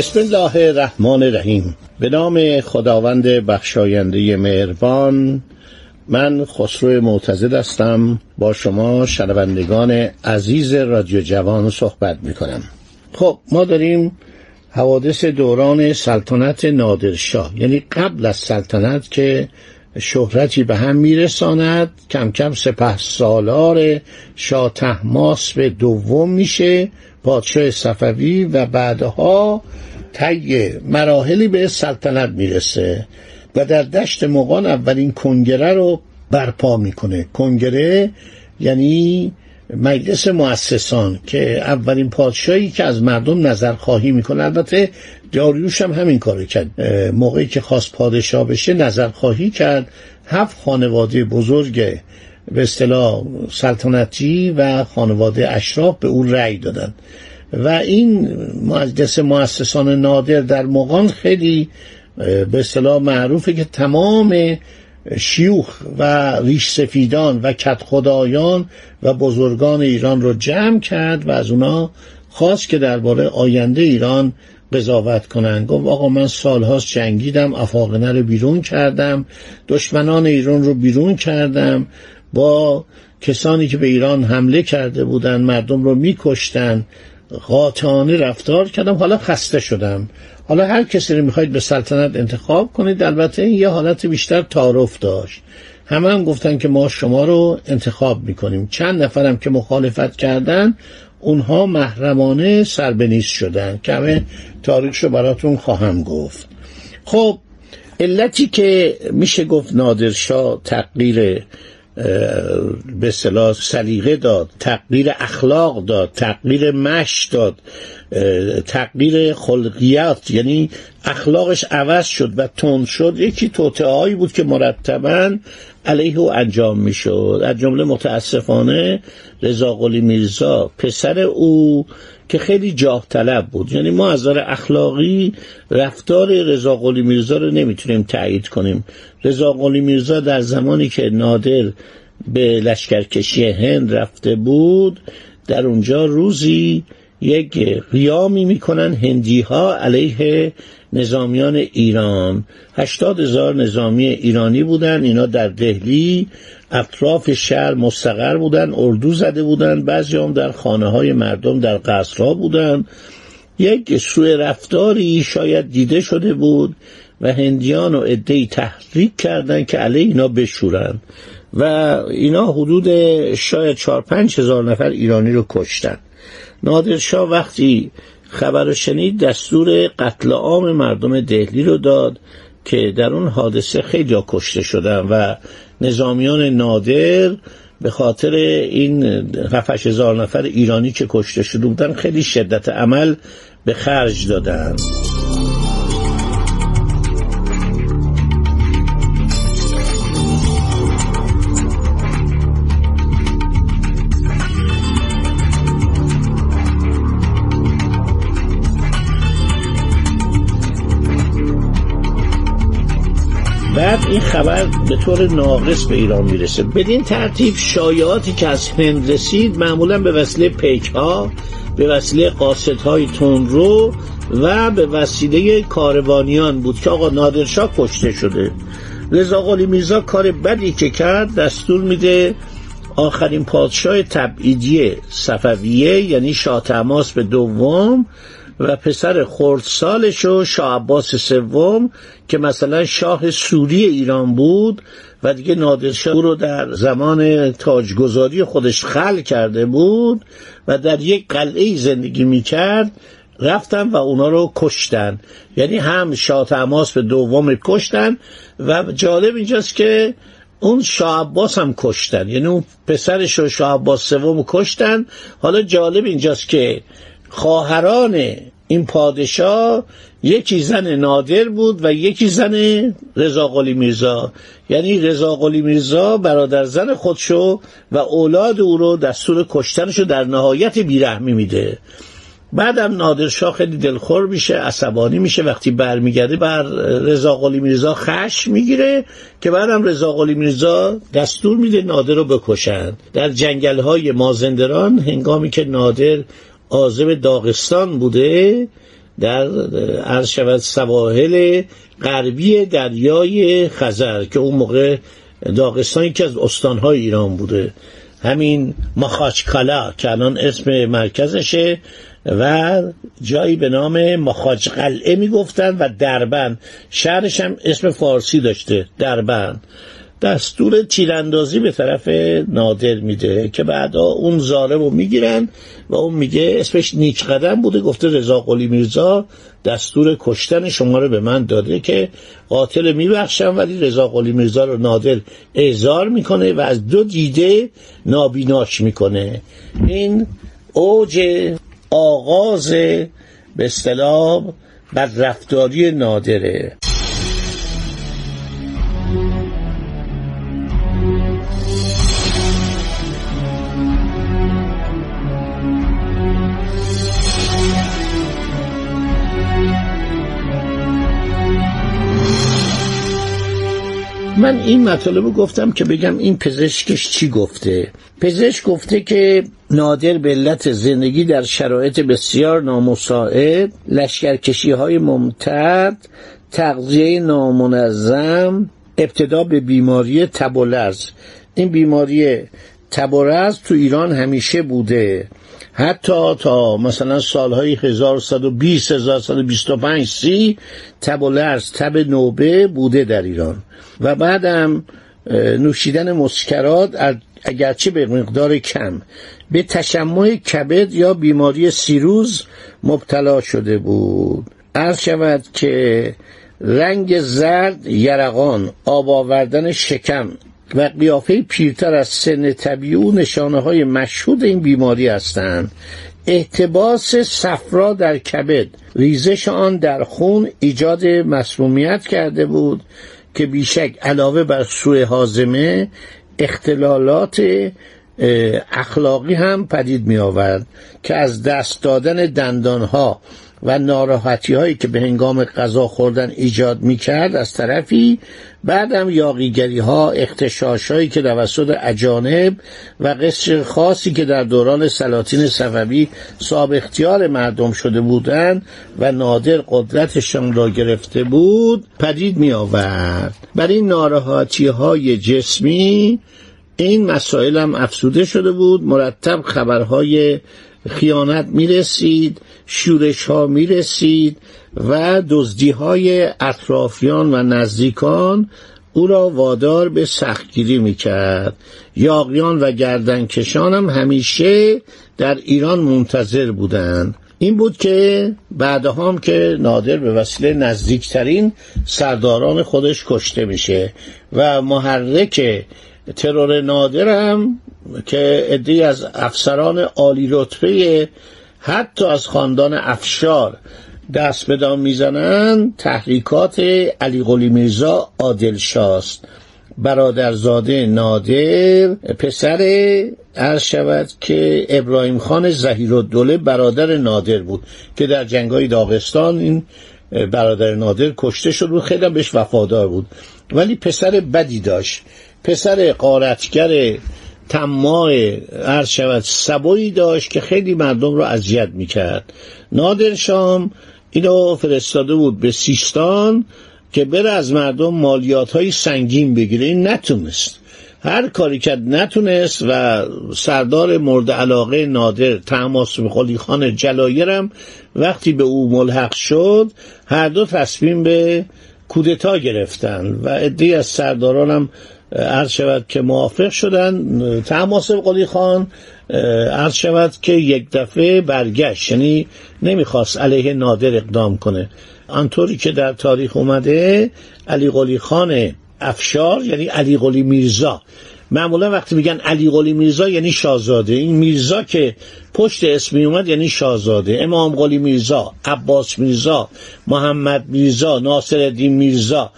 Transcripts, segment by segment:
بسم الله الرحمن الرحیم. به نام خداوند بخشاینده مهربان من خسرو معتزد هستم. با شما شنوندگان عزیز رادیو جوان صحبت می کنم خب ما داریم حوادث دوران سلطنت نادرشاه. یعنی قبل از سلطنت که شهرتی به هم میرساند کم کم سپه سالار شاه تحماس به دوم میشه پادشاه صفوی و بعدها طی مراحلی به سلطنت می‌رسه و در دشت مقان اولین کنگره رو برپا می‌کنه. کنگره یعنی مجلس مؤسسان که اولین پادشاهی که از مردم نظر خواهی می‌کنه. البته داریوش هم همین کارو کرد. موقعی که خواست پادشاه بشه نظر خواهی کرد. هفت خانواده بزرگ به اصطلاح سلطنتی و خانواده اشراف به او رأی دادند و این مجلس مؤسسان نادر در مقان خیلی به اصطلاح معروفه که تمام شیوخ و ریش سفیدان و کت خدایان و بزرگان ایران رو جمع کرد و از اونا خواست که درباره آینده ایران قضاوت کنند. گفت آقا من سالهاست جنگیدم افاقنه رو بیرون کردم دشمنان ایران رو بیرون کردم با کسانی که به ایران حمله کرده بودند مردم رو میکشتن قاطعانه رفتار کردم. حالا خسته شدم. حالا هر کسی رو می‌خواید به سلطنت انتخاب کنید. البته این یه حالت بیشتر تعارف داشت. همه هم گفتن که ما شما رو انتخاب می‌کنیم. چند نفرم که مخالفت کردن اونها محرمانه سربنیز شدن که همه تاریخشو براتون خواهم گفت. خب علتی که میشه گفت نادرشاه تغییر به سلیقه داد تغییر اخلاق داد تغییر مش داد. تغییر خلقیات یعنی اخلاقش عوض شد و تند شد. یکی توطئه‌ای بود که مرتبا علیه او انجام می‌شد. از جمله متاسفانه رضا قلی میرزا پسر او که خیلی جاه طلب بود. یعنی ما از نظر اخلاقی رفتار رضا قلی میرزا رو نمی‌تونیم تایید کنیم. رضا قلی میرزا در زمانی که نادر به لشکرکشی هند رفته بود در اونجا روزی یک قیامی می‌کنن هندی ها علیه نظامیان ایران. هشتاد هزار نظامی ایرانی بودن اینا در دهلی اطراف شهر مستقر بودن اردو زده بودن بعضی هم در خانه های مردم در قصرها بودن. یک سوء رفتاری شاید دیده شده بود و هندیان و عدهای تحریک کردند که علیه اینا بشورن. و اینا حدود شاید چهار پنج هزار نفر ایرانی رو کشتن. نادرشاه وقتی خبر شنید دستور قتل عام مردم دهلی رو داد که در اون حادثه خیلی کشته شدن و نظامیان نادر به خاطر این هفتش هزار نفر ایرانی که کشته شده بودن خیلی شدت عمل به خرج دادن. این خبر به طور ناقص به ایران می‌رسه. بدین ترتیب شایعاتی که از هند رسید معمولا به وسیله پیک ها به وسیله قاصد های تندرو و به وسیله کاروانیان بود که آقا نادرشاه کشته شده. رضا قلی میرزا کار بدی که کرد دستور میده آخرین پادشاه تبعیدی صفویه یعنی شاه تماس به دوم و پسر خردسالش و شاه عباس سوم که مثلا شاه سوری ایران بود و دیگه نادرشاه رو در زمان تاجگذاری خودش خل کرده بود و در یک قلعه زندگی می‌کرد رفتن و اونا رو کشتن. یعنی هم شاه تماس به دوم کشتن و جالب اینجاست که اون شاه عباس هم کشتن. یعنی اون پسرش رو شاه عباس سوم کشتن. حالا جالب اینجاست که خواهران این پادشاه یکی زن نادر بود و یکی زن رضا قلی میرزا. یعنی رضا قلی میرزا برادر زن خودشو و اولاد او رو دستور کشتنشو در نهایت بیرحمی میده. بعدم نادرشاه خیلی دلخور میشه عصبانی میشه. وقتی برمیگرده بر رضا قلی میرزا خش می‌گیره که بعدم رضا قلی میرزا دستور میده نادر رو بکشن. در جنگل های مازندران هنگامی که نادر آزم داغستان بوده در عرض سواحل غربی دریای خزر که اون موقع داغستان یکی از استانهای ایران بوده. همین مخاچکالا که الان اسم مرکزشه و جایی به نام مخاج قلعه می‌گفتن و دربند شهرش هم اسم فارسی داشته دربند دستور تیراندازی به طرف نادر میده که بعدا اون ظالم رو می‌گیرن و اون میگه اسمش نیک قدم بوده گفته رضا قلی میرزا دستور کشتن شما رو به من داده که قاتل میبخشم ولی رضا قلی میرزا رو نادر اعزار می‌کنه و از دو دیده نابیناش می‌کنه. این اوج آغاز به اصطلاح رفتاری نادره. من این مطالب گفتم که بگم این پزشکش چی گفته. پزشک گفته که نادر به علت زندگی در شرایط بسیار نامساعد لشکرکشی های ممتد تغذیه نامنظم ابتدا به بیماری تبولرز این بیماری تبولرز تو ایران همیشه بوده. حتی تا مثلا سالهای 1120 1125 سی تب و لرز تب نوبه بوده در ایران. و بعدم نوشیدن مسکرات اگرچه به مقدار کم. به تشمع کبد یا بیماری سیروز مبتلا شده بود. عرض شود که رنگ زرد یرقان آب آوردن شکم و قیافه پیرتر از سن طبیعی و نشانه های مشهود این بیماری هستند. احتباس صفرا در کبد. ریزش آن در خون ایجاد مسمومیت کرده بود که بیشک علاوه بر سوء حازمه اختلالات اخلاقی هم پدید می آورد که از دست دادن دندانها و ناراحتی هایی که به هنگام غذا خوردن ایجاد می کرد از طرفی بعدم یاقیگری ها اختشاش هایی که توسط اجانب و قصر خاصی که در دوران سلاطین صفوی صاحب اختیار مردم شده بودند و نادر قدرتشان را گرفته بود پدید می آورد بر این ناراحتی های جسمی این مسائل هم افسوده شده بود مرتب خبرهای خیانت می‌رسید شورش ها می‌رسید و دزدی های اطرافیان و نزدیکان او را وادار به سختگیری می‌کرد. یاقیان و گردنکشان هم همیشه در ایران منتظر بودند. این بود که بعدها هم که نادر به وسیله نزدیکترین سرداران خودش کشته میشه و محرک ترور نادرم که عده از افسران عالی رتبه حتی از خاندان افشار دست به دام می‌زنند تحریکات علی قلی میرزا عادل شاست برادرزاده نادر پسر عرض شود که ابراهیم خان زهیر الدوله برادر نادر بود که در جنگای داغستان این برادر نادر کشته شد و خیلی بهش وفادار بود. ولی پسر بدی داشت. پسر قارتگر تماع عرض شود. سبایی داشت که خیلی مردم رو اذیت می‌کرد. نادر شام اینو فرستاده بود به سیستان که بره از مردم مالیات های سنگین بگیره. این نتونست. هر کاری کرد نتونست و سردار مورد علاقه نادر تماس خالی خان جلایرم وقتی به او ملحق شد هر دو تصمیم به کودتا گرفتن و عده از سردارانم عرض شود که موافق شدن. تماس قلی خان عرض شود که یک دفعه برگشت. یعنی نمی‌خواست علیه نادر اقدام کنه. آنطوری که در تاریخ اومده علی قلی خان افشار یعنی علی قلی میرزا. معمولا وقتی میگن علی قلی میرزا یعنی شاهزاده. این میرزا که پشت اسمی اومد یعنی شاهزاده. امام قلی میرزا عباس میرزا محمد میرزا ناصر الدین میرزا.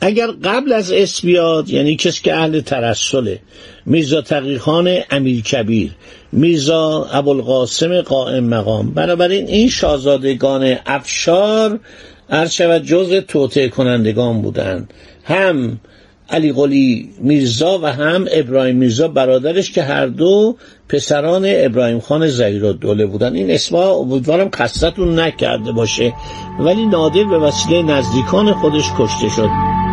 اگر قبل از اسم بیاد یعنی کسی که اهل ترسله میرزا تقیخان امیر کبیر میرزا ابوالقاسم قائم مقام. بنابراین این شاهزادگان افشار هر شود جز توطعه کنندگان بودند هم علی قلی میرزا و هم ابراهیم میرزا برادرش که هر دو پسران ابراهیم خان دوله بودن. این اسما امیدوارم قصدتون نکرده باشه ولی نادر به وسیله نزدیکان خودش کشته شد.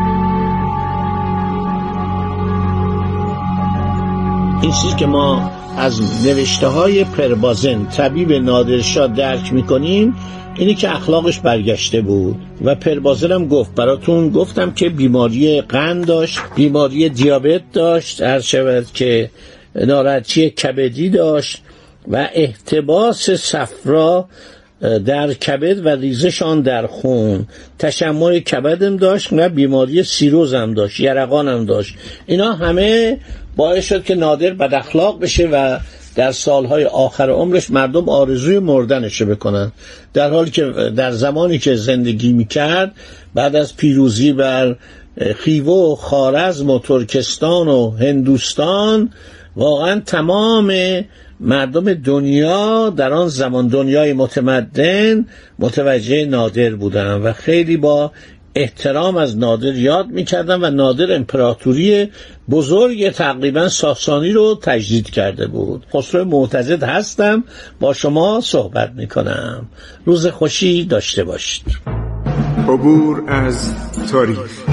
این چیزی که ما از نوشته های پربازن طبیب نادرشاه درک می‌کنیم اینی که اخلاقش برگشته بود و پربازرم گفت براتون گفتم که بیماری قند داشت بیماری دیابت داشت هر شود که ناراحتی کبدی داشت و احتباس صفرا در کبد و ریزشان در خون. تشمع کبدم داشت و بیماری سیروزم داشت یرقانم داشت. اینا همه باعث شد که نادر بد اخلاق بشه و در سالهای آخر عمرش مردم آرزوی مردنش بکنن. در حالی که در زمانی که زندگی می‌کرد بعد از پیروزی بر خیوه و خارزم و ترکستان و هندوستان واقعا تمام مردم دنیا در آن زمان دنیای متمدن متوجه نادر بودن و خیلی با احترام از نادر یاد می‌کردن و نادر امپراتوری بزرگ تقریبا ساسانی رو تجدید کرده بود. خسرو معتزد هستم با شما صحبت می‌کنم. روز خوشی داشته باشید. عبور از تاریخ.